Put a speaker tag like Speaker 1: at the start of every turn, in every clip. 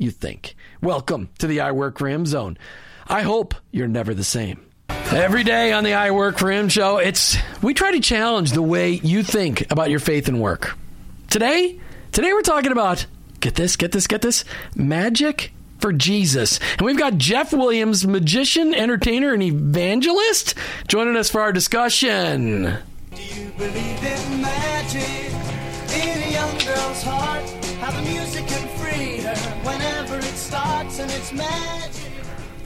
Speaker 1: you think. Welcome to the I Work for Him zone. I hope you're never the same. Every day on the I Work for Him show, it's we try to challenge the way you think about your faith and work. Today, today we're talking about get this, get this, get this, magic for Jesus. And we've got Geoff Williams, magician, entertainer, and evangelist, joining us for our discussion.
Speaker 2: Do you believe in magic? In a young girl's heart, how the music can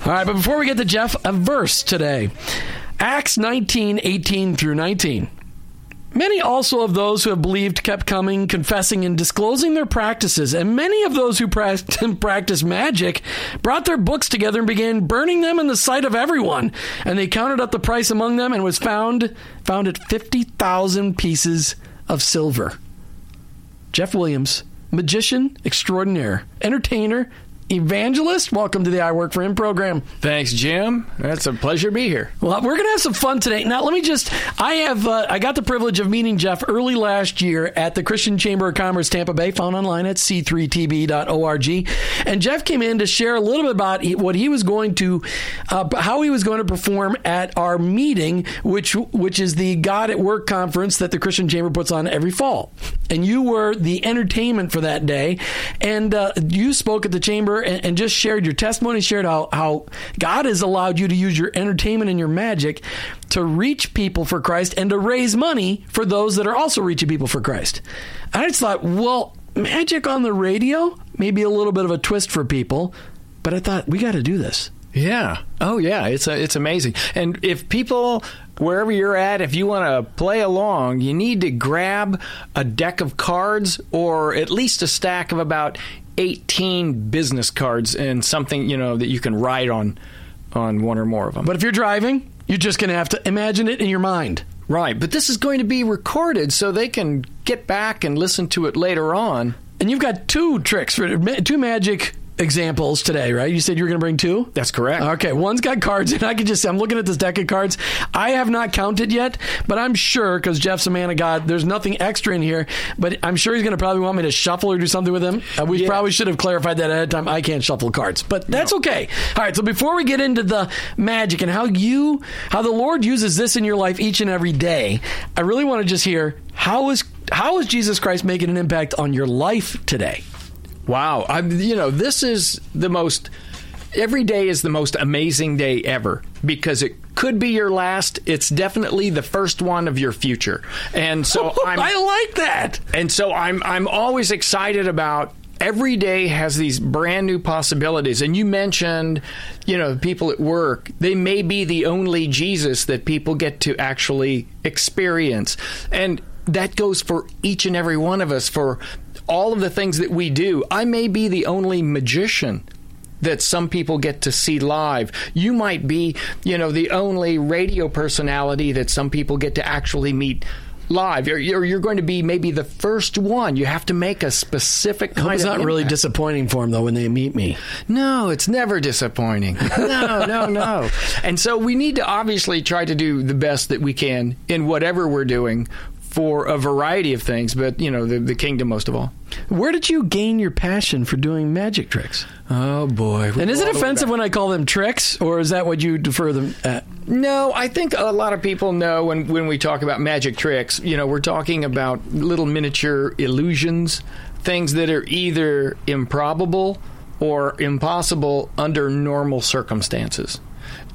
Speaker 1: All right, but before we get to Geoff, a verse today Acts 19 18 through 19. Many also of those who have believed kept coming, confessing, and disclosing their practices. And many of those who practiced magic brought their books together and began burning them in the sight of everyone. And they counted up the price among them and was found found at 50,000 pieces of silver. Geoff Williams, magician extraordinaire, entertainer, evangelist. Welcome to the I Work for Him program.
Speaker 3: Thanks, Jim. That's a pleasure to be here.
Speaker 1: Well, we're going to have some fun today. Now, let me just, I have, uh, I got the privilege of meeting Geoff early last year at the Christian Chamber of Commerce Tampa Bay, found online at c3tb.org. And Geoff came in to share a little bit about what he was going to, uh, how he was going to perform at our meeting, which, which is the God at Work conference that the Christian Chamber puts on every fall. And you were the entertainment for that day. And uh, you spoke at the chamber and, and, just shared your testimony, shared how, how God has allowed you to use your entertainment and your magic to reach people for Christ and to raise money for those that are also reaching people for Christ. And I just thought, well, magic on the radio, maybe a little bit of a twist for people, but I thought we got to do this.
Speaker 3: Yeah. Oh, yeah. It's a, it's amazing. And if people wherever you're at, if you want to play along, you need to grab a deck of cards or at least a stack of about 18 business cards and something, you know, that you can write on on one or more of them.
Speaker 1: But if you're driving, you're just going to have to imagine it in your mind.
Speaker 3: Right, but this is going to be recorded so they can get back and listen to it later on.
Speaker 1: And you've got two tricks for two magic examples today, right? You said you were going to bring two?
Speaker 3: That's correct.
Speaker 1: Okay, one's got cards, and I can just, say, I'm looking at this deck of cards. I have not counted yet, but I'm sure, because Geoff's a man of God, there's nothing extra in here, but I'm sure he's going to probably want me to shuffle or do something with him. Uh, we yeah. probably should have clarified that ahead of time. I can't shuffle cards, but that's no. okay. All right, so before we get into the magic and how you, how the Lord uses this in your life each and every day, I really want to just hear how is how is Jesus Christ making an impact on your life today?
Speaker 3: Wow. I, you know, this is the most, every day is the most amazing day ever because it could be your last. It's definitely the first one of your future. And so I'm,
Speaker 1: I like that.
Speaker 3: and so I'm, I'm always excited about every day has these brand new possibilities. And you mentioned, you know, people at work, they may be the only Jesus that people get to actually experience. And that goes for each and every one of us for all of the things that we do. I may be the only magician that some people get to see live. You might be, you know, the only radio personality that some people get to actually meet live. Or you're, you're going to be maybe the first one. You have to make a specific kind
Speaker 1: It's not really disappointing for them though when they meet me.
Speaker 3: No, it's never disappointing. No, no, no. And so we need to obviously try to do the best that we can in whatever we're doing for a variety of things, but you know, the, the kingdom most of all.
Speaker 1: Where did you gain your passion for doing magic tricks?
Speaker 3: Oh boy.
Speaker 1: And is it offensive when I call them tricks, or is that what you defer them at?
Speaker 3: No, I think a lot of people know when, when we talk about magic tricks, you know, we're talking about little miniature illusions, things that are either improbable or impossible under normal circumstances.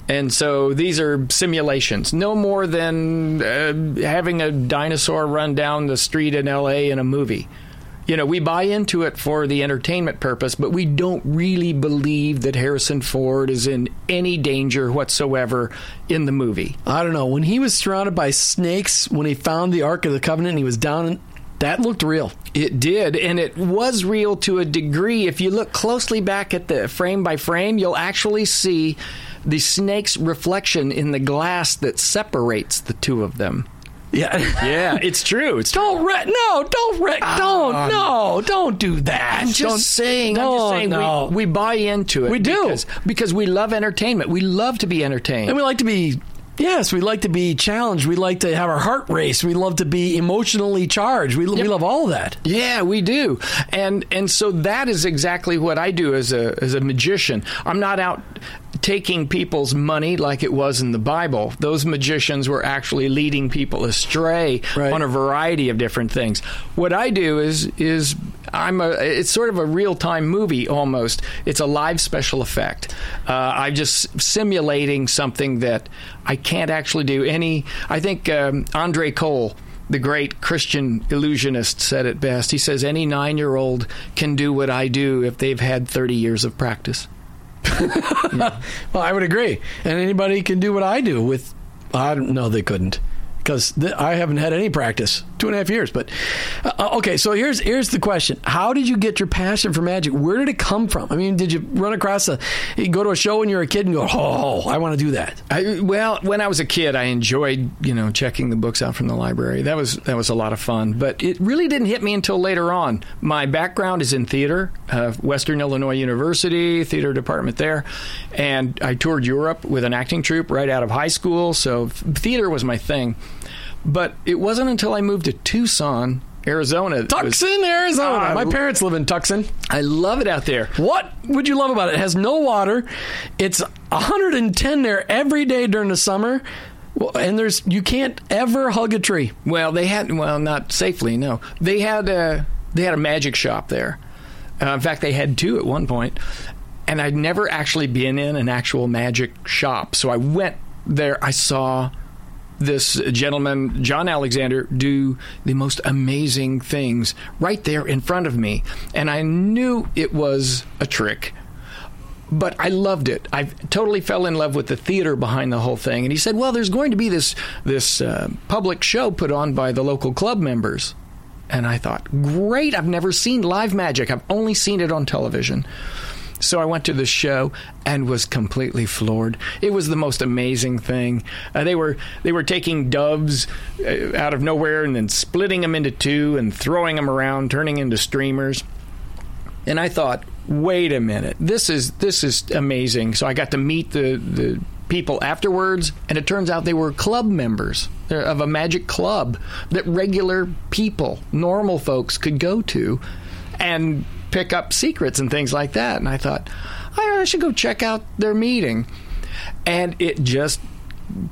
Speaker 3: And so these are simulations, no more than uh, having a dinosaur run down the street in LA in a movie. You know, we buy into it for the entertainment purpose, but we don't really believe that Harrison Ford is in any danger whatsoever in the movie.
Speaker 1: I don't know. When he was surrounded by snakes, when he found the Ark of the Covenant, and he was down. In, that looked real.
Speaker 3: It did, and it was real to a degree. If you look closely back at the frame by frame, you'll actually see the snake's reflection in the glass that separates the two of them.
Speaker 1: Yeah.
Speaker 3: Yeah, it's true. It's.
Speaker 1: Don't wreck. No, don't wreck. Ah. don't. No, don't do that.
Speaker 3: I'm just
Speaker 1: Don't-
Speaker 3: saying. I'm
Speaker 1: No,
Speaker 3: just saying.
Speaker 1: no.
Speaker 3: We, we buy into it.
Speaker 1: We do.
Speaker 3: because, because we love entertainment. We love to be entertained.
Speaker 1: And we like to be, yes, we like to be challenged. We like to have our heart race. We love to be emotionally charged. We, we love all of that.
Speaker 3: Yeah, we do, and and so that is exactly what I do as a as a magician. I'm not out taking people's money like it was in the Bible. Those magicians were actually leading people astray
Speaker 1: Right.
Speaker 3: on a variety of different things. What I do is is I'm a it's sort of a real time movie almost. It's a live special effect. Uh, I'm just simulating something that I can't actually do. Any I think um, Andre Kole the great Christian illusionist said it best. He says, Any nine year old can do what I do if they've had 30 years of practice.
Speaker 1: Well, I would agree. And anybody can do what I do with. I don't know they couldn't because th- I haven't had any practice two and a half years. But uh, okay, so here's here's the question: How did you get your passion for magic? Where did it come from? I mean, did you run across a? You go to a show when you're a kid and go, "Oh, I want to do that."
Speaker 3: I, well, when I was a kid, I enjoyed you know checking the books out from the library. That was that was a lot of fun. But it really didn't hit me until later on. My background is in theater, uh, Western Illinois University theater department there, and I toured Europe with an acting troupe right out of high school. So theater was my thing. But it wasn't until I moved to Tucson, Arizona.
Speaker 1: Tucson, Arizona.
Speaker 3: Ah,
Speaker 1: My parents live in Tucson.
Speaker 3: I love it out there.
Speaker 1: What would you love about it? It has no water. It's 110 there every day during the summer. Well, And there's you can't ever hug a tree.
Speaker 3: Well, they had well, not safely. No, they had a they had a magic shop there. Uh, in fact, they had two at one point, and I'd never actually been in an actual magic shop. So I went there. I saw this gentleman, John Alexander, do the most amazing things right there in front of me, and I knew it was a trick but I loved it. I totally fell in love with the theater behind the whole thing. And he said, "Well, there's going to be this this uh, public show put on by the local club members." And I thought, "Great! I've never seen live magic. I've only seen it on television." So I went to the show and was completely floored. It was the most amazing thing. Uh, they were they were taking doves uh, out of nowhere and then splitting them into two and throwing them around, turning into streamers. And I thought, wait a minute, this is this is amazing. So I got to meet the the people afterwards, and it turns out they were club members of a magic club that regular people, normal folks, could go to and pick up secrets and things like that. And I thought, I should go check out their meeting, and it just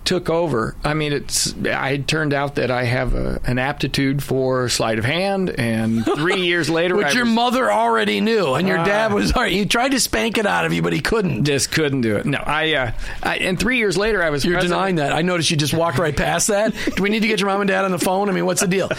Speaker 3: took over. I mean, it's I turned out that I have a, an aptitude for sleight of hand, and three years later,
Speaker 1: Which
Speaker 3: I
Speaker 1: your
Speaker 3: was-
Speaker 1: mother already knew, and your
Speaker 3: Ah.
Speaker 1: dad was already. He tried to spank it out of you, but he couldn't.
Speaker 3: just couldn't do it. No, I, uh, I and three years later, I was
Speaker 1: You're
Speaker 3: president-
Speaker 1: denying that. I noticed you just walked right past that. Do we need to get your mom and dad on the phone? I mean, what's the deal?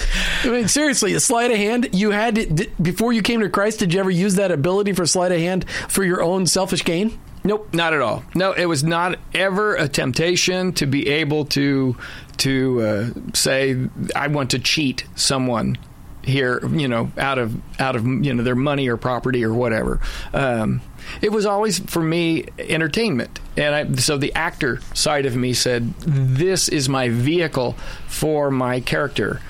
Speaker 1: I mean, seriously, a sleight of hand. You had to, did, before you came to Christ. Did you ever use that ability for sleight of hand for your own selfish gain?
Speaker 3: Nope, not at all. No, it was not ever a temptation to be able to to uh, say I want to cheat someone here, you know, out of out of you know their money or property or whatever. Um, it was always for me entertainment, and I, so the actor side of me said, "This is my vehicle for my character."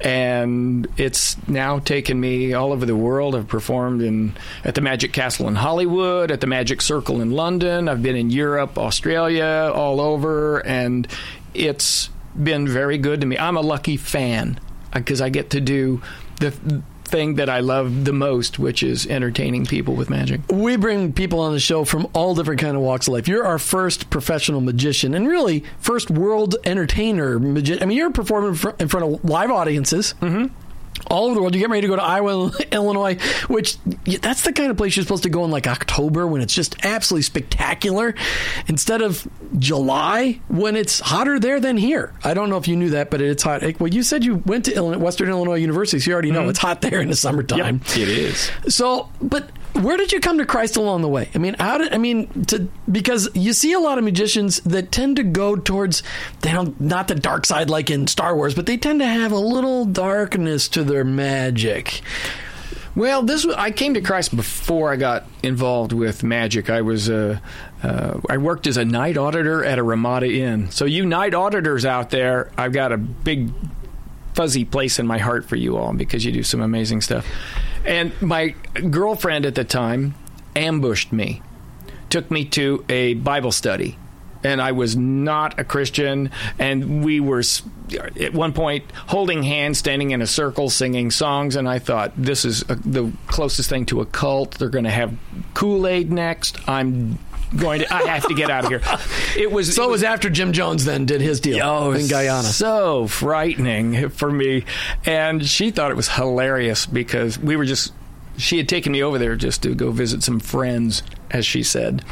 Speaker 3: And it's now taken me all over the world. I've performed in at the Magic Castle in Hollywood, at the Magic Circle in London. I've been in Europe, Australia, all over, and it's been very good to me. I'm a lucky fan because I get to do the thing that I love the most, which is entertaining people with magic.
Speaker 1: We bring people on the show from all different kind of walks of life. You're our first professional magician, and really first world entertainer. Magi- I mean, you're performing in in front of live audiences. Mm-hmm. All over the world. You get ready to go to Iowa, Illinois, which that's the kind of place you're supposed to go in like October when it's just absolutely spectacular, instead of July when it's hotter there than here. I don't know if you knew that, but it's hot. Well, you said you went to Illinois, Western Illinois University, so you already know mm-hmm. it's hot there in the summertime.
Speaker 3: It is.
Speaker 1: So, but where did you come to Christ along the way? I mean, how did I mean to because you see a lot of magicians that tend to go towards they don't not the dark side like in Star Wars, but they tend to have a little darkness to their magic.
Speaker 3: Well, this was, I came to Christ before I got involved with magic. I was uh, uh, I worked as a night auditor at a Ramada Inn. So you night auditors out there, I've got a big fuzzy place in my heart for you all because you do some amazing stuff. And my girlfriend at the time ambushed me, took me to a Bible study. And I was not a Christian, and we were at one point holding hands, standing in a circle, singing songs. And I thought, this is a, the closest thing to a cult. They're going to have Kool Aid next. I'm going to. I have to get out of here. It was.
Speaker 1: So
Speaker 3: it
Speaker 1: was after Jim Jones then did his deal
Speaker 3: Oh,
Speaker 1: in Guyana.
Speaker 3: So frightening for me. And she thought it was hilarious because we were just, she had taken me over there just to go visit some friends, as she said.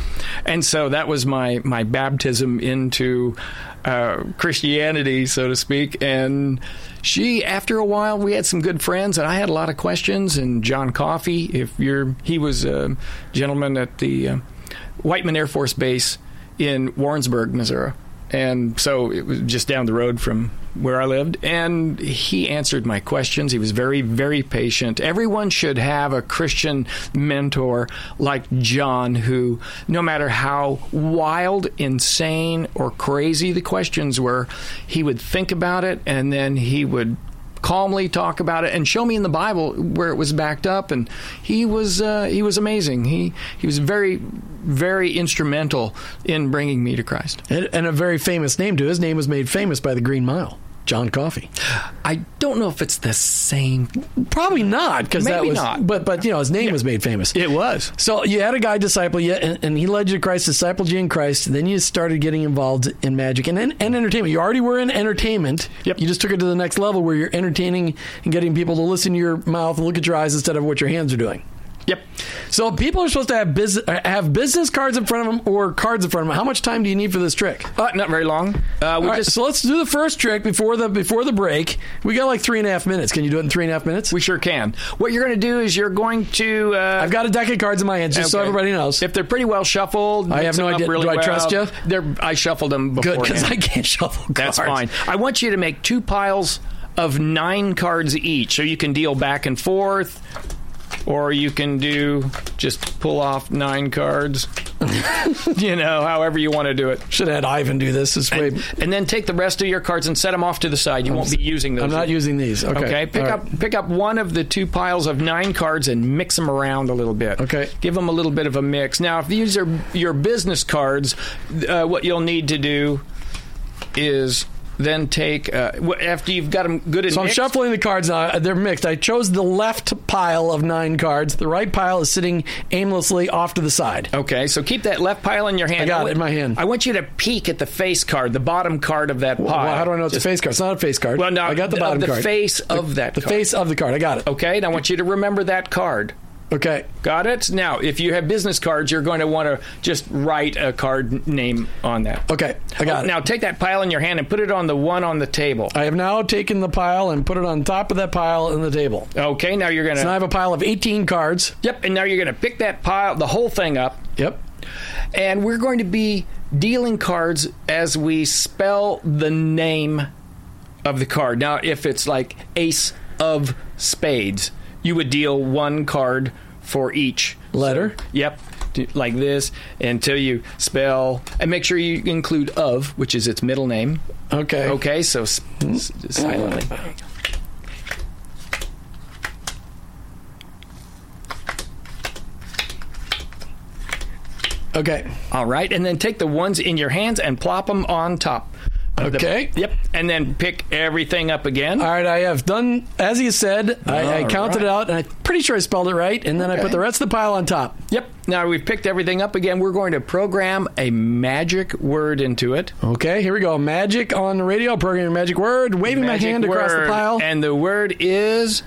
Speaker 3: And so that was my, my baptism into uh, Christianity, so to speak. And she, after a while, we had some good friends, and I had a lot of questions. And John Coffey, if you're, he was a gentleman at the uh, Whiteman Air Force Base in Warrensburg, Missouri. And so it was just down the road from where I lived. And he answered my questions. He was very, very patient. Everyone should have a Christian mentor like John, who, no matter how wild, insane, or crazy the questions were, he would think about it and then he would calmly talk about it and show me in the Bible where it was backed up. And he was uh, he was amazing. He he was very very instrumental in bringing me to Christ.
Speaker 1: And, and a very famous name too. His name was made famous by the Green Mile. John Coffey.
Speaker 3: I don't know if it's the same.
Speaker 1: Probably not, because that
Speaker 3: Maybe
Speaker 1: was.
Speaker 3: not.
Speaker 1: But but you know his name was made famous.
Speaker 3: It was.
Speaker 1: So you had a guy disciple you, and, and he led you to Christ, discipled you in Christ. Then you started getting involved in magic and, and, and entertainment. You already were in entertainment.
Speaker 3: Yep.
Speaker 1: You just took it to the next level where you're entertaining and getting people to listen to your mouth and look at your eyes instead of what your hands are doing.
Speaker 3: Yep.
Speaker 1: So people are supposed to have business have business cards in front of them or cards in front of them. How much time do you need for this trick?
Speaker 3: Uh, not very long. Uh, we
Speaker 1: All right,
Speaker 3: just
Speaker 1: so let's do the first trick before the before the break. We got like three and a half minutes. Can you do it in three and a half minutes?
Speaker 3: we sure can. What you're going to do is you're going to. Uh,
Speaker 1: I've got a deck of cards in my hand, just so
Speaker 3: okay.
Speaker 1: everybody knows.
Speaker 3: If they're pretty well shuffled,
Speaker 1: I
Speaker 3: mix
Speaker 1: have no
Speaker 3: them up
Speaker 1: idea.
Speaker 3: Really
Speaker 1: Do I
Speaker 3: well.
Speaker 1: trust you?
Speaker 3: They're, I shuffled them
Speaker 1: Good,
Speaker 3: before.
Speaker 1: because I can't shuffle cards.
Speaker 3: That's fine. I want you to make two piles of nine cards each, so you can deal back and forth, or you can do just pull off nine cards. you know, however you want to do it.
Speaker 1: Should have had Ivan do this. This way.
Speaker 3: And, and then take the rest of your cards and set them off to the side. You won't be using those.
Speaker 1: I'm not using these. Okay.
Speaker 3: Okay, pick
Speaker 1: All
Speaker 3: up
Speaker 1: right.
Speaker 3: pick up one of the two piles of nine cards and mix them around a little bit.
Speaker 1: Okay.
Speaker 3: give them a little bit of a mix. Now, if these are your business cards, uh, what you'll need to do is then take uh, after you've got them good and
Speaker 1: So I'm
Speaker 3: mixed,
Speaker 1: shuffling the cards now. They're mixed. I chose the left pile of nine cards. The right pile is sitting aimlessly off to the side.
Speaker 3: Okay, so keep that left pile in your hand.
Speaker 1: I got it
Speaker 3: want-
Speaker 1: in my hand.
Speaker 3: I want you to peek at the face card, the bottom card of that pile.
Speaker 1: Well, how do I know it's
Speaker 3: Just-
Speaker 1: a face card? It's not a face card.
Speaker 3: Well, no,
Speaker 1: I got the
Speaker 3: the-
Speaker 1: bottom
Speaker 3: the
Speaker 1: card.
Speaker 3: face of that
Speaker 1: The
Speaker 3: card.
Speaker 1: face of the card. I got it.
Speaker 3: Okay, and I want you to remember that card.
Speaker 1: Okay.
Speaker 3: Got it? Now, if you have business cards, you're going to want to just write a card name on that.
Speaker 1: Okay. I got it.
Speaker 3: Now, take that pile in your hand and put it on the one on the table.
Speaker 1: I have now taken the pile and put it on top of that pile in the table.
Speaker 3: Okay, now you're going to.
Speaker 1: So now I have a pile of 18 cards.
Speaker 3: Yep, and now you're going to pick that pile, the whole thing up,
Speaker 1: Yep.
Speaker 3: and we're going to be dealing cards as we spell the name of the card. Now, if it's like Ace of Spades, you would deal one card for each
Speaker 1: Letter.
Speaker 3: Yep. Like this until you spell, and make sure you include of, which is its middle name.
Speaker 1: Okay.
Speaker 3: Okay, so s- s- silently.
Speaker 1: Okay.
Speaker 3: All right, and then take the ones in your hands and plop them on top. Of the-
Speaker 1: Okay.
Speaker 3: yep, and then pick everything up again.
Speaker 1: All right, I have done as he said. I, I counted it out, and I'm pretty sure I spelled it right. And then I put the rest of the pile on top.
Speaker 3: Yep. Now we've picked everything up again. We're going to program a magic word into it.
Speaker 1: Okay, here we go. Magic on the radio. Programming magic word. Waving
Speaker 3: Magic
Speaker 1: my hand across the pile.
Speaker 3: And the word is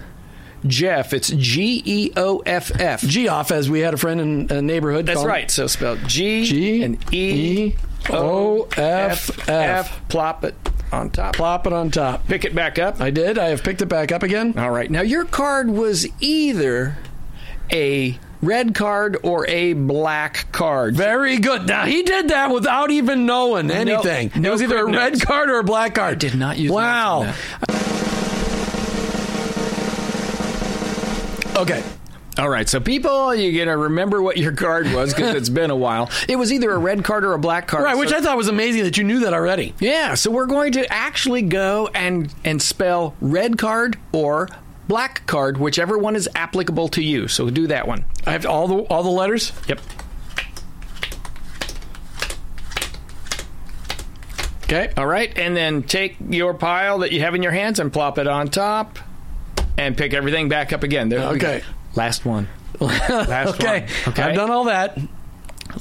Speaker 3: Geoff. It's G E O F F.
Speaker 1: G off, as we had a friend in a neighborhood.
Speaker 3: That's right. So spelled G,
Speaker 1: G
Speaker 3: and E
Speaker 1: O F F.
Speaker 3: Plop it on top.
Speaker 1: Plop it on top.
Speaker 3: Pick it back up.
Speaker 1: I did. I have picked it back up again.
Speaker 3: All right. Now your card was either a red card or a black card.
Speaker 1: Very good. Now he did that without even knowing anything.
Speaker 3: no
Speaker 1: it was either a red
Speaker 3: notes.
Speaker 1: card or a black card.
Speaker 3: I did not use
Speaker 1: Wow. Okay.
Speaker 3: All right, so people, you're gonna remember what your card was because it's been a while. It was either a red card or a black card.
Speaker 1: Right, which
Speaker 3: So-
Speaker 1: I thought was amazing that you knew that already.
Speaker 3: yeah. So we're going to actually go and and spell red card or black card, whichever one is applicable to you. So do that one.
Speaker 1: I have all the all the letters.
Speaker 3: Yep.
Speaker 1: Okay.
Speaker 3: All right, and then take your pile that you have in your hands and plop it on top, and pick everything back up again. There we go.
Speaker 1: Okay.
Speaker 3: Last one. Last
Speaker 1: okay.
Speaker 3: one. Okay.
Speaker 1: I've done all that.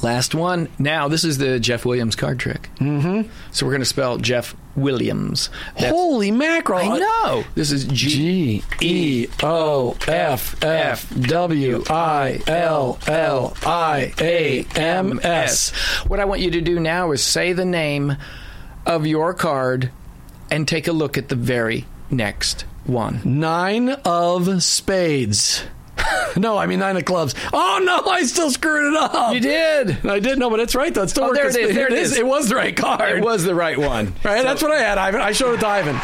Speaker 3: Last one. Now this is the Geoff Williams card trick. Mm-hmm. So we're going to spell Geoff Williams. That's-
Speaker 1: Holy mackerel!
Speaker 3: I know. This is G
Speaker 1: E O F F W I L L I A M S.
Speaker 3: What I want you to do now is say the name of your card and take a look at the very next one.
Speaker 1: Nine of spades. no, I mean nine of clubs. Oh no, I still screwed it up.
Speaker 3: You did.
Speaker 1: I did no, but it's right though. It still
Speaker 3: Oh, there it is, there it is.
Speaker 1: It was the right card.
Speaker 3: It was the right one.
Speaker 1: Right,
Speaker 3: So-
Speaker 1: that's what I had, Ivan. I showed it to Ivan.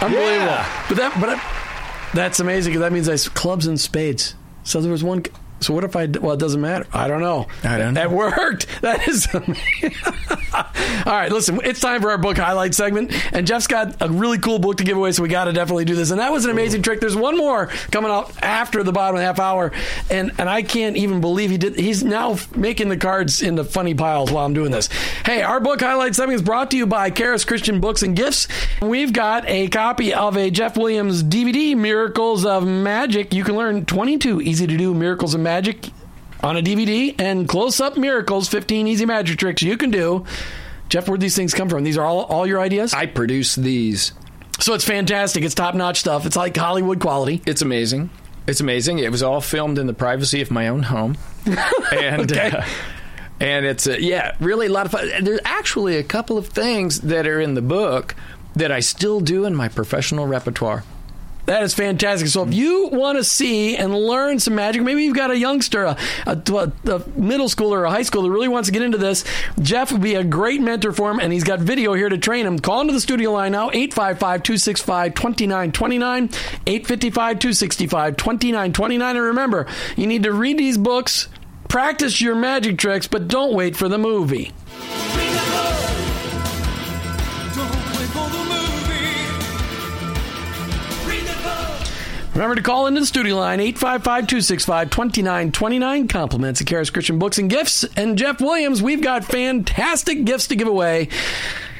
Speaker 1: Unbelievable.
Speaker 3: Yeah.
Speaker 1: But that, but I, that's amazing because that means I clubs and spades. So there was one. So what if I? Well, it doesn't matter. I don't know.
Speaker 3: I don't know.
Speaker 1: That worked. That is. amazing. All right, listen. It's time for our book highlight segment, and Geoff's got a really cool book to give away, so we got to definitely do this. And that was an amazing trick. There's one more coming out after the bottom of the half hour, and and I can't even believe he did. He's now making the cards into funny piles while I'm doing this. Hey, our book highlight segment is brought to you by Karis Christian Books and Gifts. We've got a copy of a Geoff Williams DVD, Miracles of Magic. You can learn 22 easy to do miracles of magic on a DVD and close up miracles, 15 easy magic tricks you can do. Geoff, where'd these things come from? These are all, all your ideas?
Speaker 3: I produce these.
Speaker 1: so it's fantastic. It's top notch stuff. It's like Hollywood quality.
Speaker 3: It's amazing. It's amazing. It was all filmed in the privacy of my own home, and
Speaker 1: Okay.
Speaker 3: uh, and it's uh, yeah, really a lot of fun. There's actually a couple of things that are in the book that I still do in my professional repertoire.
Speaker 1: That is fantastic. So if you want to see and learn some magic, maybe you've got a youngster, a, a, a middle schooler, or a high schooler really wants to get into this. Geoff would be a great mentor for him, and he's got video here to train him. Call into the studio line now, 855-265-2929, 855-265-2929. And remember, you need to read these books, practice your magic tricks, but don't wait for the movie. Remember to call into the studio line, 855-265-2929. Compliments of Karis Christian Books and Gifts. And Geoff Williams, we've got fantastic gifts to give away.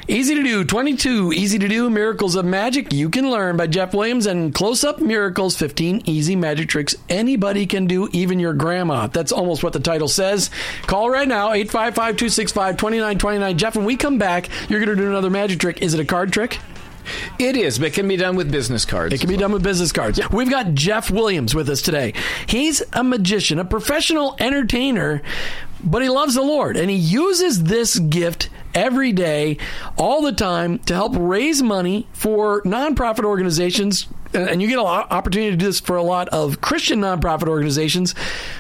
Speaker 1: Easy to do, 22 easy to do miracles of magic you can learn by Geoff Williams and Close Up Miracles 15 easy magic tricks anybody can do, even your grandma. That's almost what the title says. Call right now, 855 265 2929. Geoff, when we come back, you're going to do another magic trick. Is it a card trick?
Speaker 3: It is, but it can be done with business cards.
Speaker 1: It can be done with business cards. We've got Geoff Williams with us today. He's a magician, a professional entertainer, but he loves the Lord and he uses this gift every day, all the time, to help raise money for nonprofit organizations. And you get an opportunity to do this for a lot of Christian nonprofit organizations.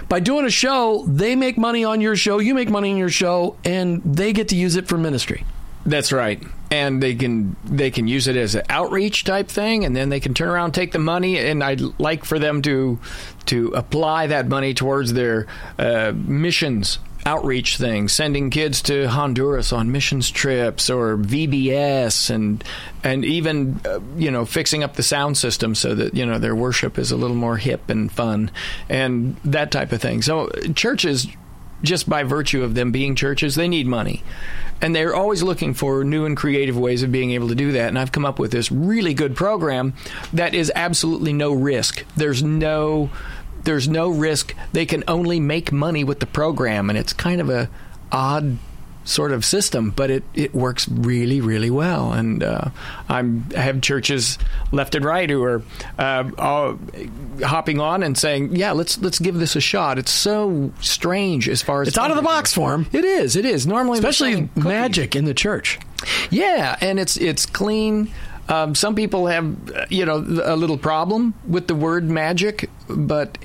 Speaker 1: By doing a show, they make money on your show, you make money on your show, and they get to use it for ministry.
Speaker 3: That's right, and they can they can use it as an outreach type thing, and then they can turn around, and take the money, and I'd like for them to to apply that money towards their uh, missions outreach things, sending kids to Honduras on missions trips or VBS, and and even uh, you know fixing up the sound system so that you know their worship is a little more hip and fun, and that type of thing. So churches, just by virtue of them being churches, they need money. And they're always looking for new and creative ways of being able to do that. And I've come up with this really good program that is absolutely no risk. There's no there's no risk. They can only make money with the program, and it's kind of a odd sort of system, but it, it works really, really well. And uh, I'm, I have churches left and right who are uh, all hopping on and saying, "Yeah, let's let's give this a shot." It's so strange as far as
Speaker 1: it's out of the box for them.
Speaker 3: It is. It is normally
Speaker 1: especially magic in the church.
Speaker 3: Yeah, and it's it's clean. Um, some people have, you know, a little problem with the word magic, but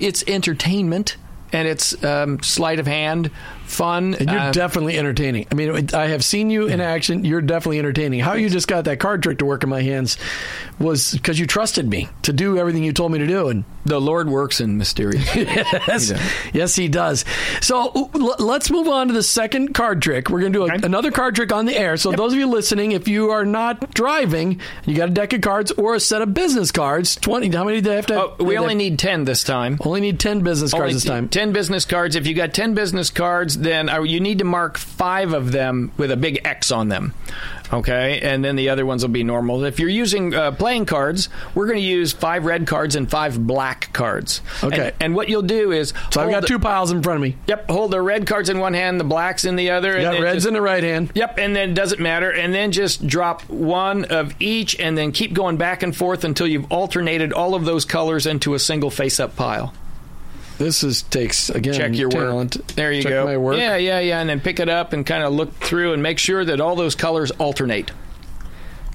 Speaker 3: it's entertainment and it's um, sleight of hand, fun.
Speaker 1: And you're
Speaker 3: uh,
Speaker 1: definitely entertaining. I mean, I have seen you in action. You're definitely entertaining. How you just got that card trick to work in my hands was because you trusted me to do everything you told me to do. And
Speaker 3: the Lord works in mysterious.
Speaker 1: yes, he yes, He does. So l- let's move on to the second card trick. We're going to do a,
Speaker 3: Okay.
Speaker 1: another card trick on the air. So those of you listening, if you are not driving, you got a deck of cards or a set of business cards. Twenty. How many do they have to?
Speaker 3: Oh, we only need ten this time.
Speaker 1: only need ten business cards
Speaker 3: Only
Speaker 1: this time.
Speaker 3: 10 business cards. If you got 10 business cards, then uh, you need to mark five of them with a big X on them. Okay, and then the other ones will be normal. If you're using uh, playing cards, we're going to use five red cards and five black cards.
Speaker 1: Okay.
Speaker 3: And, and what you'll do is.
Speaker 1: So I've got
Speaker 3: the-
Speaker 1: two piles in front of me.
Speaker 3: Yep, hold the red cards in one hand, the blacks in the other. then
Speaker 1: reds
Speaker 3: just-
Speaker 1: in the right hand.
Speaker 3: Yep, and then it doesn't matter. And then just drop one of each and then keep going back and forth until you've alternated all of those colors into a single face up pile.
Speaker 1: This is takes again.
Speaker 3: Check your
Speaker 1: talent.
Speaker 3: work. There you go.
Speaker 1: Check
Speaker 3: go.
Speaker 1: My work.
Speaker 3: Yeah, yeah, yeah. And then pick it up and kind of look through and make sure that all those colors alternate.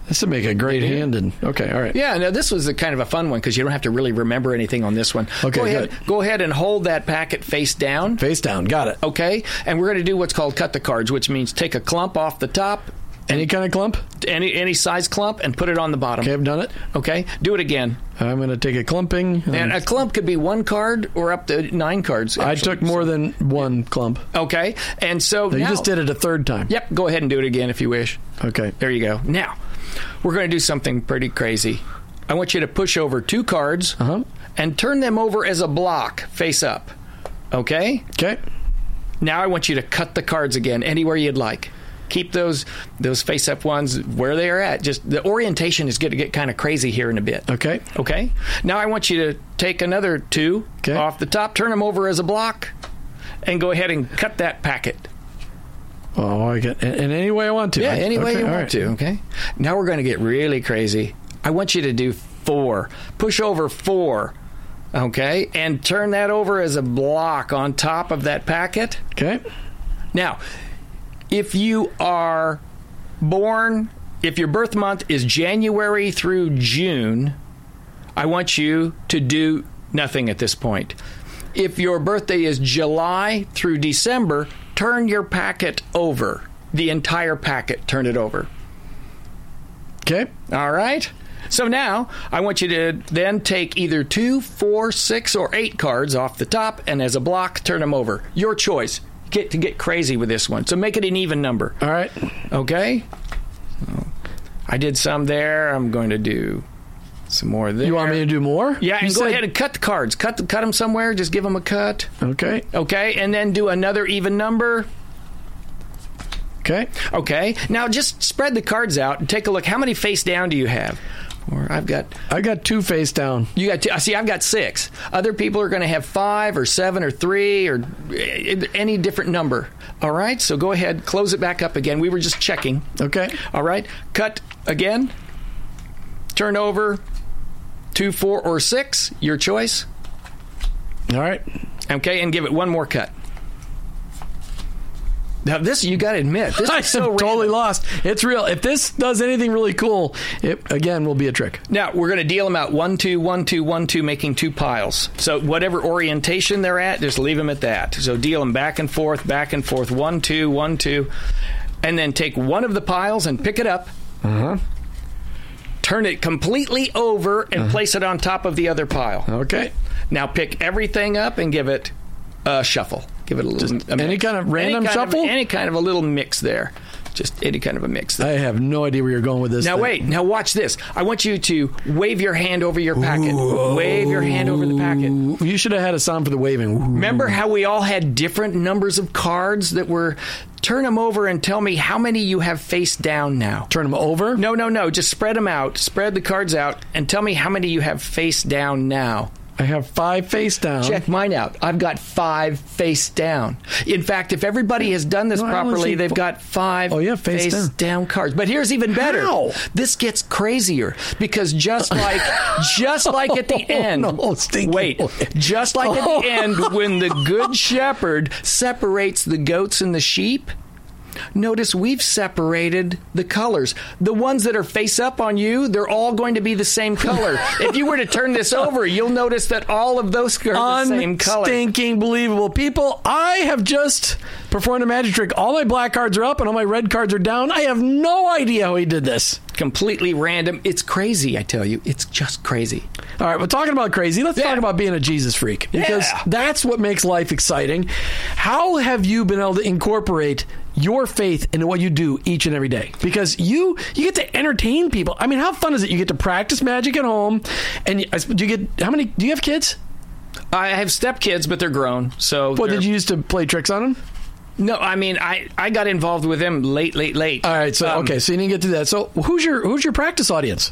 Speaker 1: This would make a great mm-hmm. hand. And okay, all right.
Speaker 3: Yeah, now this was a kind of a fun one because you don't have to really remember anything on this one.
Speaker 1: Okay,
Speaker 3: go ahead,
Speaker 1: good.
Speaker 3: go ahead and hold that packet face down.
Speaker 1: Face down. Got it.
Speaker 3: Okay, and we're going to do what's called cut the cards, which means take a clump off the top,
Speaker 1: Any kind of clump.
Speaker 3: any any size clump, and put it on the bottom.
Speaker 1: Okay, I've done it.
Speaker 3: Okay, do it again.
Speaker 1: I'm going to take a clumping.
Speaker 3: And
Speaker 1: Um,
Speaker 3: a clump could be one card or up to nine cards.
Speaker 1: I took more than one clump.
Speaker 3: Okay, and so
Speaker 1: You
Speaker 3: now-
Speaker 1: just did it a third time.
Speaker 3: Yep, go ahead and do it again if you wish.
Speaker 1: Okay.
Speaker 3: There you go. Now, we're going to do something pretty crazy. I want you to push over two cards
Speaker 1: Uh-huh.
Speaker 3: and turn them over as a block face up. Okay?
Speaker 1: Okay.
Speaker 3: Now I want you to cut the cards again anywhere you'd like. Keep those those face up ones where they are at. Just the orientation is going to get kind of crazy here in a bit.
Speaker 1: Okay.
Speaker 3: Okay. Now I want you to take another two
Speaker 1: Okay.
Speaker 3: off the top, turn them over as a block, and go ahead and cut that packet.
Speaker 1: Oh, I get in, any way I want to.
Speaker 3: Yeah,
Speaker 1: I-
Speaker 3: any way
Speaker 1: okay,
Speaker 3: you
Speaker 1: all
Speaker 3: want
Speaker 1: right.
Speaker 3: to. Okay. Now we're going to get really crazy. I want you to do four. Push over four. Okay, and turn that over as a block on top of that packet.
Speaker 1: Okay.
Speaker 3: Now, if you are born, if your birth month is January through June, I want you to do nothing at this point. If your birthday is July through December, turn your packet over. The entire packet, turn it over.
Speaker 1: Okay.
Speaker 3: All right? So now I want you to then take either two, four, six, or eight cards off the top, and as a block, turn them over. Your choice. Get to get crazy with this one. So make it an even number.
Speaker 1: All right.
Speaker 3: Okay? I did some there. I'm going to do some more there.
Speaker 1: You want me to do more?
Speaker 3: Yeah,
Speaker 1: You
Speaker 3: and go
Speaker 1: said-
Speaker 3: ahead and cut the cards. Cut the, cut them somewhere. Just give them a cut.
Speaker 1: Okay.
Speaker 3: Okay, and then do another even number.
Speaker 1: Okay.
Speaker 3: Okay. Now just spread the cards out and take a look. How many face down do you have? Or I've got
Speaker 1: I got two face down.
Speaker 3: you got two. I See, I've got six. Other people are going to have five or seven or three or eh, any different number. All right. So go ahead, close it back up again. We were just checking.
Speaker 1: Okay.
Speaker 3: All right. Cut again. Turn over. Two, four, or six. Your choice.
Speaker 1: All right.
Speaker 3: Okay, and give it one more cut. Now this you got to admit this
Speaker 1: I
Speaker 3: is so
Speaker 1: am totally lost. It's real. If this does anything really cool, it again will be a trick.
Speaker 3: Now we're going to deal them out one, two, one, two, one, two, making two piles. So whatever orientation they're at, just leave them at that. So deal them back and forth, back and forth, one, two, one, two, and then take one of the piles and pick it up. Uh-huh. Turn it completely over and place it on top of the other pile.
Speaker 1: Okay.
Speaker 3: Now pick everything up and give it a shuffle. Give it a little
Speaker 1: Just any kind of random
Speaker 3: Any kind of-
Speaker 1: shuffle?
Speaker 3: any kind of a little mix there. Just any kind of a mix there.
Speaker 1: I have no idea where you're going with this.
Speaker 3: Now
Speaker 1: thing.
Speaker 3: wait. Now watch this. I want you to wave your hand over your packet. wave your hand over the packet.
Speaker 1: You should have had a sound for the waving. Ooh.
Speaker 3: Remember how we all had different numbers of cards that were turn them over and tell me how many you have face down now.
Speaker 1: Turn them over.
Speaker 3: No, no, no. Just spread them out. Spread the cards out and tell me how many you have face down now.
Speaker 1: I have five face down.
Speaker 3: Check mine out. I've got five face down. In fact, if everybody has done this
Speaker 1: No,
Speaker 3: properly, they've
Speaker 1: fo-
Speaker 3: got five
Speaker 1: Oh, yeah, face down.
Speaker 3: cards. But here's even better.
Speaker 1: How?
Speaker 3: This gets crazier because just like just like at the
Speaker 1: Oh,
Speaker 3: end.
Speaker 1: no,
Speaker 3: wait, just like at
Speaker 1: Oh.
Speaker 3: the end when the good shepherd separates the goats and the sheep. Notice we've separated the colors. The ones that are face up on you, they're all going to be the same color. if you were to turn this over, you'll notice that all of those are the same color.
Speaker 1: Unstinking believable. People, I have just performed a magic trick. All my black cards are up and all my red cards are down. I have no idea how he did this.
Speaker 3: Completely random. It's crazy, I tell you. It's just crazy.
Speaker 1: All right, we're talking about crazy. Let's
Speaker 3: Yeah.
Speaker 1: talk about being a Jesus freak because
Speaker 3: Yeah.
Speaker 1: that's what makes life exciting. How have you been able to incorporate your faith into what you do each and every day? Because you you get to entertain people. I mean, how fun is it? You get to practice magic at home, and you, do you get how many? Do you have kids?
Speaker 3: I have stepkids, but they're grown. So
Speaker 1: What did you use to play tricks on them?
Speaker 3: No, I mean I, I got involved with them late, late, late.
Speaker 1: All right, so
Speaker 3: Um,
Speaker 1: okay, so you didn't get to that. So who's your who's your practice audience?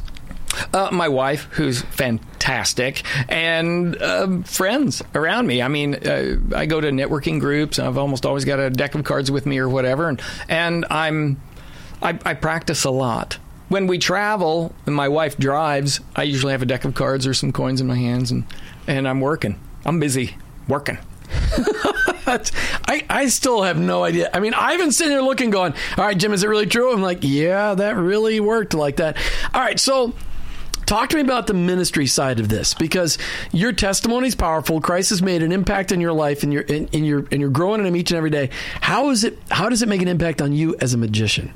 Speaker 3: Uh, my wife, who's fantastic, and um, friends around me. I mean, uh, I go to networking groups. I've almost always got a deck of cards with me or whatever, and and I'm I, I practice a lot. When we travel and my wife drives, I usually have a deck of cards or some coins in my hands, and and I'm working. I'm busy working.
Speaker 1: I, I still have no idea. I mean, I've been sitting here looking, going, all right, Jim, is it really true? I'm like, yeah, that really worked like that. All right, so talk to me about the ministry side of this because your testimony is powerful. Christ has made an impact in your life and you're, and, you're, and you're growing in him each and every day. How is it, how does it make an impact on you as a magician?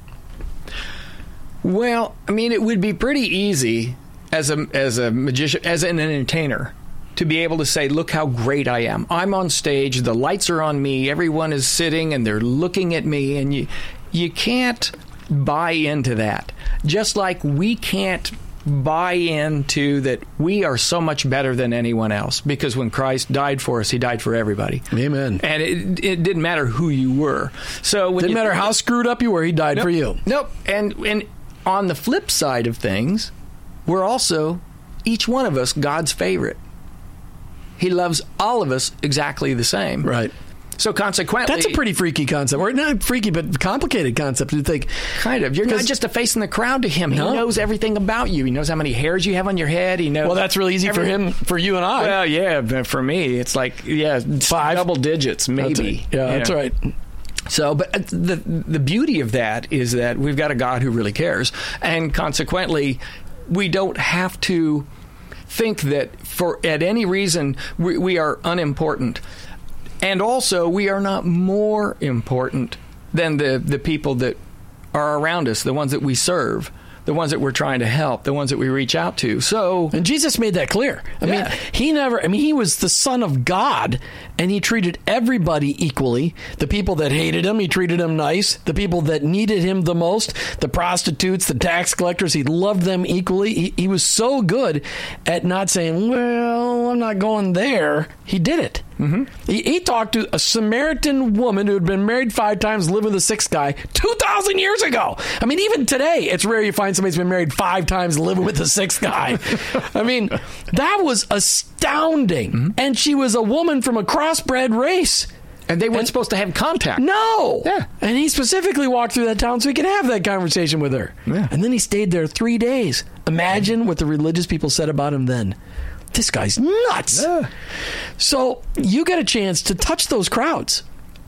Speaker 3: Well, I mean, it would be pretty easy as a as a magician, as an entertainer, to be able to say, "Look how great I am! I'm on stage. The lights are on me. Everyone is sitting and they're looking at me." And you you can't buy into that. Just like we can't buy into that we are so much better than anyone else because when Christ died for us, He died for everybody.
Speaker 1: Amen.
Speaker 3: And it, it didn't matter who you were. So
Speaker 1: Didn't matter how screwed up you were, he died for you.
Speaker 3: Nope. And and on the flip side of things, we're also each one of us God's favorite. He loves all of us exactly the same.
Speaker 1: Right.
Speaker 3: So consequently,
Speaker 1: That's a pretty freaky concept. Or not freaky, but complicated concept to think.
Speaker 3: kind of. You're not just a face in the crowd to him.
Speaker 1: No.
Speaker 3: He knows everything about you. He knows how many hairs you have on your head. He knows.
Speaker 1: Well, that's really easy for him, for you and I.
Speaker 3: Well, yeah, but for me, it's like yeah,
Speaker 1: Five.
Speaker 3: double digits,
Speaker 1: That's
Speaker 3: maybe.
Speaker 1: it. Yeah,
Speaker 3: you
Speaker 1: that's right.
Speaker 3: So, but uh, the the beauty of that is that we've got a God who really cares, and consequently, we don't have to think that for at any reason we, we are unimportant, and also we are not more important than the the people that are around us, the ones that we serve. The ones that we're trying to help, the ones that we reach out to. So,
Speaker 1: And Jesus made that clear. I
Speaker 3: Yeah.
Speaker 1: mean, he never, I mean, he was the son of God and he treated everybody equally. The people that hated him, he treated them nice. The people that needed him the most, the prostitutes, the tax collectors, he loved them equally. He, he was so good at not saying, well, I'm not going there. He did it. Mm-hmm. He, he talked to a Samaritan woman who had been married five times, living with a sixth guy, 2,000 years ago. I mean, even today, it's rare you find somebody who's been married five times, living with a sixth guy. I mean, that was astounding.
Speaker 3: Mm-hmm.
Speaker 1: And she was a woman from a crossbred race.
Speaker 3: And they weren't supposed to have contact.
Speaker 1: No.
Speaker 3: Yeah.
Speaker 1: And he specifically walked through that town so he could have that conversation with her.
Speaker 3: Yeah.
Speaker 1: And then he stayed there three days. Imagine what the religious people said about him then. This guy's nuts.
Speaker 3: Yeah.
Speaker 1: So you get a chance to touch those crowds.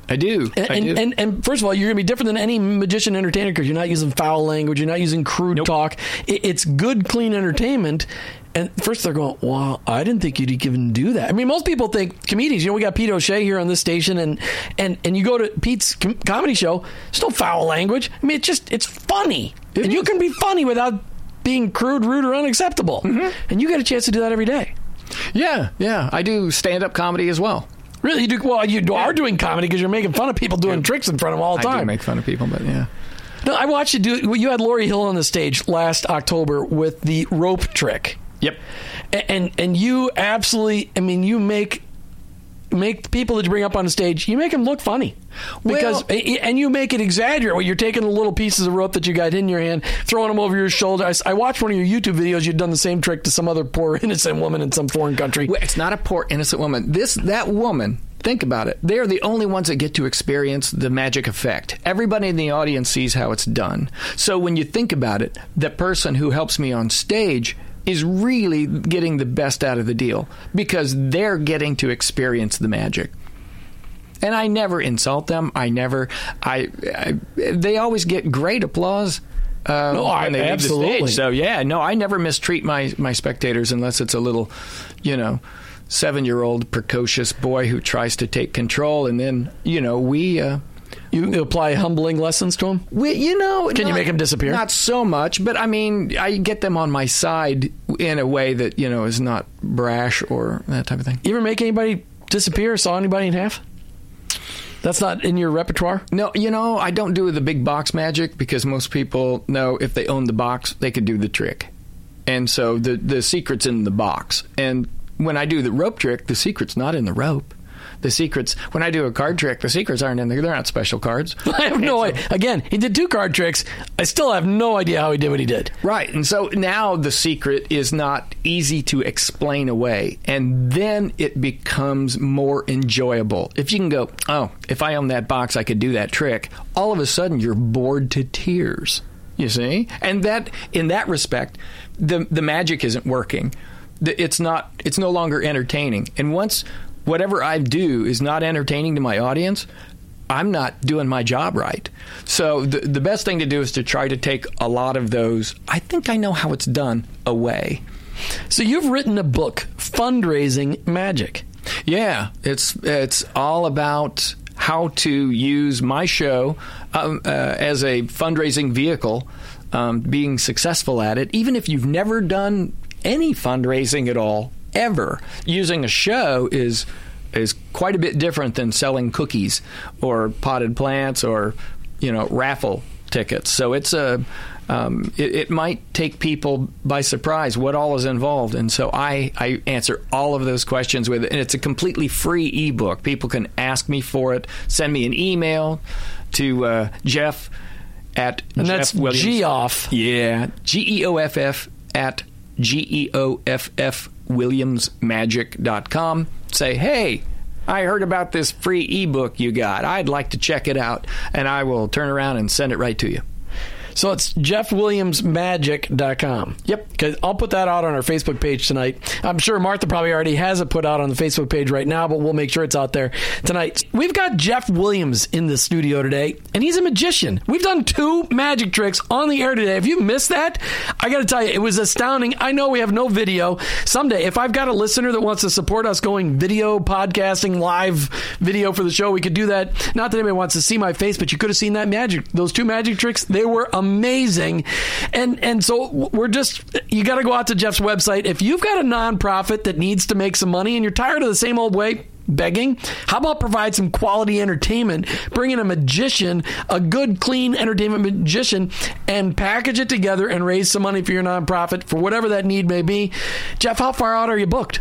Speaker 3: I do.
Speaker 1: And,
Speaker 3: I
Speaker 1: and,
Speaker 3: do.
Speaker 1: and, and first of all, you're going to be different than any magician entertainer because you're not using foul language, you're not using crude
Speaker 3: Nope.
Speaker 1: talk. It, it's good, clean entertainment. And first they're going, "Wow, I didn't think you'd even do that." I mean, most people think comedians. You know, we got Pete O'Shea here on this station, and and and you go to Pete's com- comedy show. There's no foul language. I mean, it's just it's funny,
Speaker 3: It
Speaker 1: and you can be funny without being crude, rude, or unacceptable.
Speaker 3: Mm-hmm.
Speaker 1: And you get a chance to do that every day.
Speaker 3: yeah, yeah. I do stand up comedy as well.
Speaker 1: Really, you do well. You are doing comedy because you're making fun of people doing tricks in front of them all the
Speaker 3: I
Speaker 1: time.
Speaker 3: do make fun of people, but yeah.
Speaker 1: No, I watched you do. well, You had Lori Hill on the stage last October with the rope trick,
Speaker 3: Yep.
Speaker 1: And and you absolutely. I mean, you make make the people that you bring up on the stage. You make them look funny because,
Speaker 3: Well-
Speaker 1: and you make it exaggerate. Well, you're taking the little pieces of rope that you got in your hand, throwing them over your shoulder. I watched one of your YouTube videos. You'd done the same trick to some other poor innocent woman in some foreign country.
Speaker 3: It's not a poor innocent woman. This that woman. Think about it. They are the only ones that get to experience the magic effect. Everybody in the audience sees how it's done. So when you think about it, the person who helps me on stage is really getting the best out of the deal because they're getting to experience the magic. And I never insult them. I never. I. I they always get great applause. Uh,
Speaker 1: No, I-
Speaker 3: when they leave the
Speaker 1: absolutely.
Speaker 3: stage. So yeah, no, I never mistreat my my spectators unless it's a little, you know, seven year old precocious boy who tries to take control, and then you know we. Uh,
Speaker 1: You apply humbling lessons to them.
Speaker 3: we, you know,
Speaker 1: Can you make them disappear?
Speaker 3: Not so much, but I mean, I get them on my side in a way that you know is not brash or that type of thing.
Speaker 1: You ever make anybody disappear? or Saw anybody in half? That's not in your repertoire.
Speaker 3: No, you know, I don't do the big box magic because most people know if they own the box, they could do the trick. And so the the secret's in the box. And when I do the rope trick, the secret's not in the rope. The secrets when I do a card trick, the secrets aren't in there. They're not special cards.
Speaker 1: I have no idea. Again, he did two card tricks. I still have no idea how he did what he did.
Speaker 3: Right. And so now the secret is not easy to explain away. And then it becomes more enjoyable. If you can go, oh, if I own that box, I could do that trick, all of a sudden you're bored to tears. You see? And that, in that respect, the, the magic isn't working. It's not, it's no longer entertaining. And once whatever I do is not entertaining to my audience, I'm not doing my job right. So the the best thing to do is to try to take a lot of those. I think I know how it's done away.
Speaker 1: So you've written a book, Fundraising Magic.
Speaker 3: Yeah, it's it's all about how to use my show um, uh, as a fundraising vehicle, um, being successful at it, even if you've never done any fundraising at all ever. Using a show is is quite a bit different than selling cookies or potted plants or you know raffle tickets. So it's a um, it, it might take people by surprise what all is involved, and so I, I answer all of those questions with it. And it's a completely free ebook. People can ask me for it. Send me an email to uh, Geoff at
Speaker 1: And
Speaker 3: Geoff
Speaker 1: that's
Speaker 3: Williams.
Speaker 1: Geoff.
Speaker 3: Yeah, G E O F F at G E O F F WilliamsMagic.com. Say, hey, I heard about this free ebook you got. I'd like to check it out. And I will turn around and send it right to you.
Speaker 1: So it's geoffwilliamsmagic.com.
Speaker 3: Yep.
Speaker 1: Because I'll put that out on our Facebook page tonight. I'm sure Martha probably already has it put out on the Facebook page right now, but we'll make sure it's out there tonight. We've got Geoff Williams in the studio today, and he's a magician. We've done two magic tricks on the air today. If you missed that, I got to tell you, it was astounding. I know we have no video. Someday, if I've got a listener that wants to support us going video podcasting, live video for the show, we could do that. Not that anybody wants to see my face, but you could have seen that magic. Those two magic tricks, they were amazing. And and so we're just you got to go out to Geoff's website. If you've got a nonprofit that needs to make some money and you're tired of the same old way, begging? How about provide some quality entertainment? Bring in a magician, a good, clean entertainment magician, and package it together and raise some money for your nonprofit for whatever that need may be. Jeff, how far out are you booked?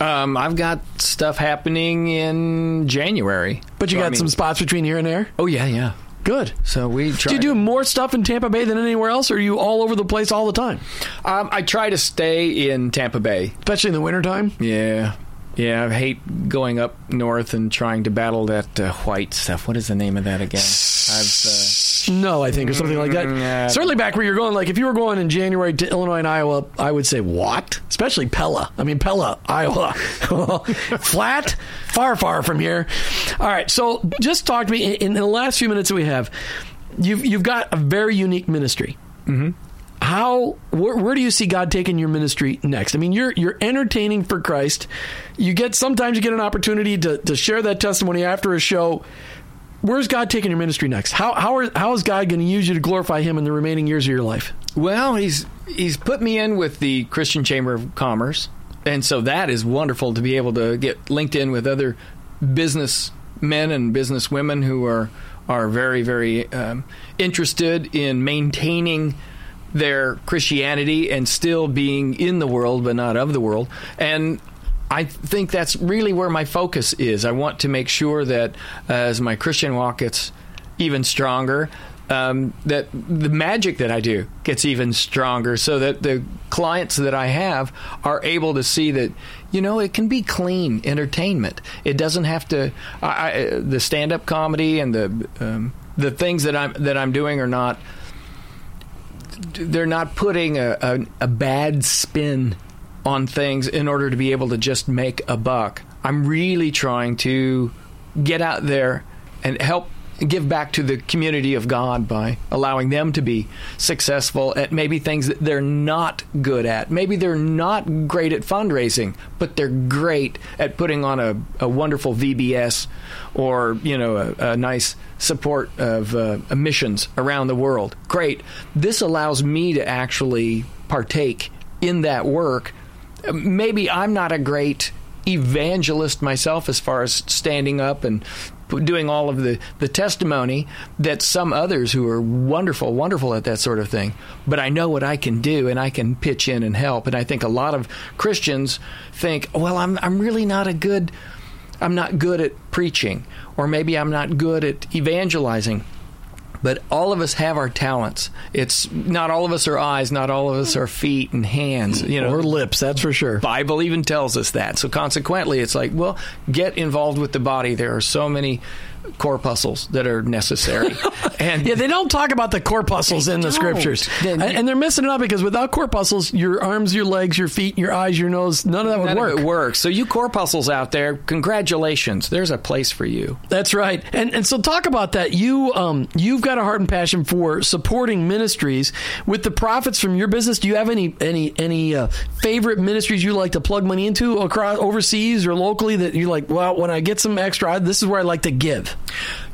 Speaker 3: Um, I've got stuff happening in January.
Speaker 1: But you
Speaker 3: So, I
Speaker 1: got
Speaker 3: mean-
Speaker 1: some spots between here and there.
Speaker 3: Oh yeah, yeah.
Speaker 1: Good.
Speaker 3: So we try.
Speaker 1: Do you do more stuff in Tampa Bay than anywhere else, or are you all over the place all the time,
Speaker 3: Um, I try to stay in Tampa Bay.
Speaker 1: especially in the wintertime?
Speaker 3: Yeah. Yeah, I hate going up north and trying to battle that uh, white stuff. What is the name of that again? I've, uh,
Speaker 1: No, I think, or something like that.
Speaker 3: Mm, yeah.
Speaker 1: Certainly back where you're going, like if you were going in January to Illinois and Iowa, I would say what? Especially Pella. I mean, Pella, Iowa. Flat, far, far from here. All right, so just talk to me in, in the last few minutes that we have. You've you've got a very unique ministry. Mm-hmm. How where, where do you see God taking your ministry next? I mean, you're you're entertaining for Christ. You get sometimes you get an opportunity to to share that testimony after a show where's God taking your ministry next? How how are, how is God going to use you to glorify Him in the remaining years of your life?
Speaker 3: well, he's he's put me in with the Christian Chamber of Commerce, and so that is wonderful to be able to get linked in with other business men and business women who are are very very um, interested in maintaining their Christianity and still being in the world but not of the world. And I think that's really where my focus is. I want to make sure that uh, as my Christian walk gets even stronger, um, that the magic that I do gets even stronger so that the clients that I have are able to see that, you know, it can be clean entertainment. It doesn't have to, I, I, the stand up comedy and the, um, the things that I'm, that I'm doing are not they're not putting a, a, a bad spin on things in order to be able to just make a buck. I'm really trying to get out there and help give back to the community of God by allowing them to be successful at maybe things that they're not good at. Maybe they're not great at fundraising, but they're great at putting on a, a wonderful VBS or, you know, a, a nice support of uh, missions around the world. Great. This allows me to actually partake in that work. Maybe I'm not a great evangelist myself as far as standing up and doing all of the, the testimony that some others who are wonderful, wonderful at that sort of thing. But I know what I can do and I can pitch in and help. And I think a lot of Christians think, well, I'm, I'm really not a good, I'm not good at preaching, or maybe I'm not good at evangelizing. But all of us have our talents. It's not all of us are eyes, not all of us are feet and hands. You know,
Speaker 1: Or lips, that's for sure.
Speaker 3: Bible even tells us that. So consequently, it's like, well, get involved with the body. There are so many corpuscles that are necessary. and
Speaker 1: Yeah, they don't talk about the corpuscles in the
Speaker 3: don't.
Speaker 1: scriptures, and, and they're missing it out because without corpuscles, your arms, your legs, your feet, your eyes, your nose, none of that would work.
Speaker 3: it works. So you corpuscles out there, congratulations. There's a place for you.
Speaker 1: That's right. And and so talk about that. You um you've got a heart and passion for supporting ministries with the profits from your business. Do you have any any any uh, favorite ministries you like to plug money into across overseas or locally that you're like? Well, when I get some extra, this is where I like to give.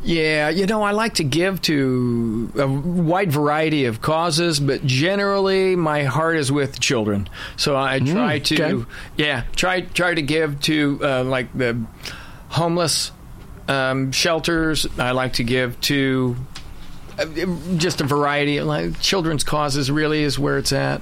Speaker 3: Yeah, you know, I like to give to a wide variety of causes, but generally my heart is with children. So I try to,
Speaker 1: okay.
Speaker 3: yeah, try try to give to uh, like the homeless um, shelters. I like to give to uh, just a variety of like children's causes. Really is where it's at.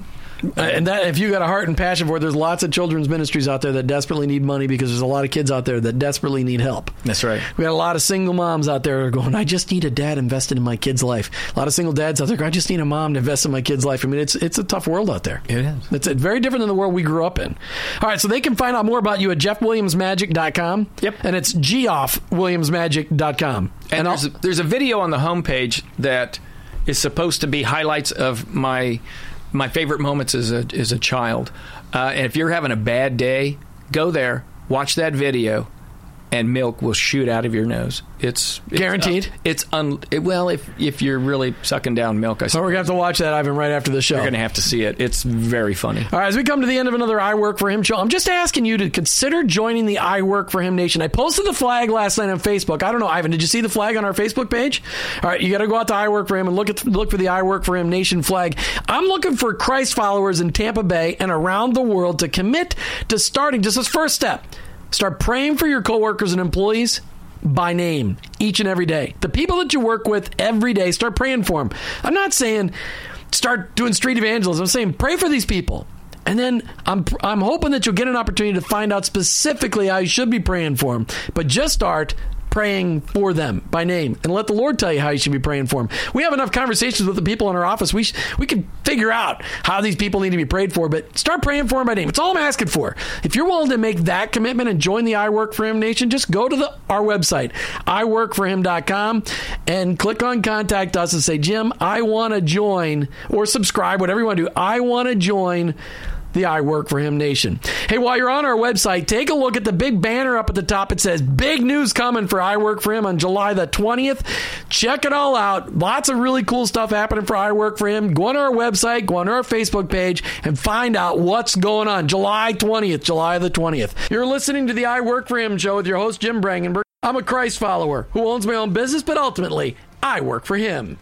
Speaker 1: Uh, And that if you got a heart and passion for it, there's lots of children's ministries out there that desperately need money because there's a lot of kids out there that desperately need help.
Speaker 3: That's right.
Speaker 1: We got a lot of single moms out there going, I just need a dad invested in my kid's life. A lot of single dads out there going, I just need a mom to invest in my kid's life. I mean, it's it's a tough world out there.
Speaker 3: It is.
Speaker 1: It's very different than the world we grew up in. All right, so they can find out more about you at jeffwilliamsmagic.com.
Speaker 3: Yep.
Speaker 1: And it's geoffwilliamsmagic.com.
Speaker 3: And
Speaker 1: I'll-
Speaker 3: there's a, there's a video on the homepage that is supposed to be highlights of my my favorite moments as a as a child. Uh, and if you're having a bad day, go there, watch that video, and milk will shoot out of your nose. It's, it's
Speaker 1: Guaranteed?
Speaker 3: uh, it's un. It, well, if if you're really sucking down milk, I
Speaker 1: so we're going to have to watch that, Ivan, right after the show.
Speaker 3: you're going to have to see it. It's very funny.
Speaker 1: All right, as we come to the end of another I Work for Him show, I'm just asking you to consider joining the I Work for Him Nation. I posted the flag last night on Facebook. I don't know, Ivan, did you see the flag on our Facebook page? All right, you got to go out to I Work for Him and look at look for the I Work for Him Nation flag. I'm looking for Christ followers in Tampa Bay and around the world to commit to starting just this first step. Start praying for your coworkers and employees by name each and every day. The people that you work with every day, start praying for them. I'm not saying start doing street evangelism. I'm saying pray for these people. And then I'm I'm hoping that you'll get an opportunity to find out specifically how you should be praying for them. But just start praying for them by name and let the Lord tell you how you should be praying for them. We have enough conversations with the people in our office. We sh- we can figure out how these people need to be prayed for, but start praying for them by name. It's all I'm asking for. If you're willing to make that commitment and join the I Work for Him Nation, just go to the our website, iworkforhim.com and click on contact us and say, "Jim, I want to join or subscribe, whatever you want to do. I want to join the I Work for Him Nation. Hey, while you're on our website, take a look at the big banner up at the top. It says big news coming for I Work for Him on July the 20th. Check it all out. Lots of really cool stuff happening for I Work for Him. Go on our website, go on our Facebook page, and find out what's going on. July 20th, July the 20th. You're listening to the I Work for Him show with your host, Jim Brangenberg. I'm a Christ follower who owns my own business, but ultimately, I work for Him.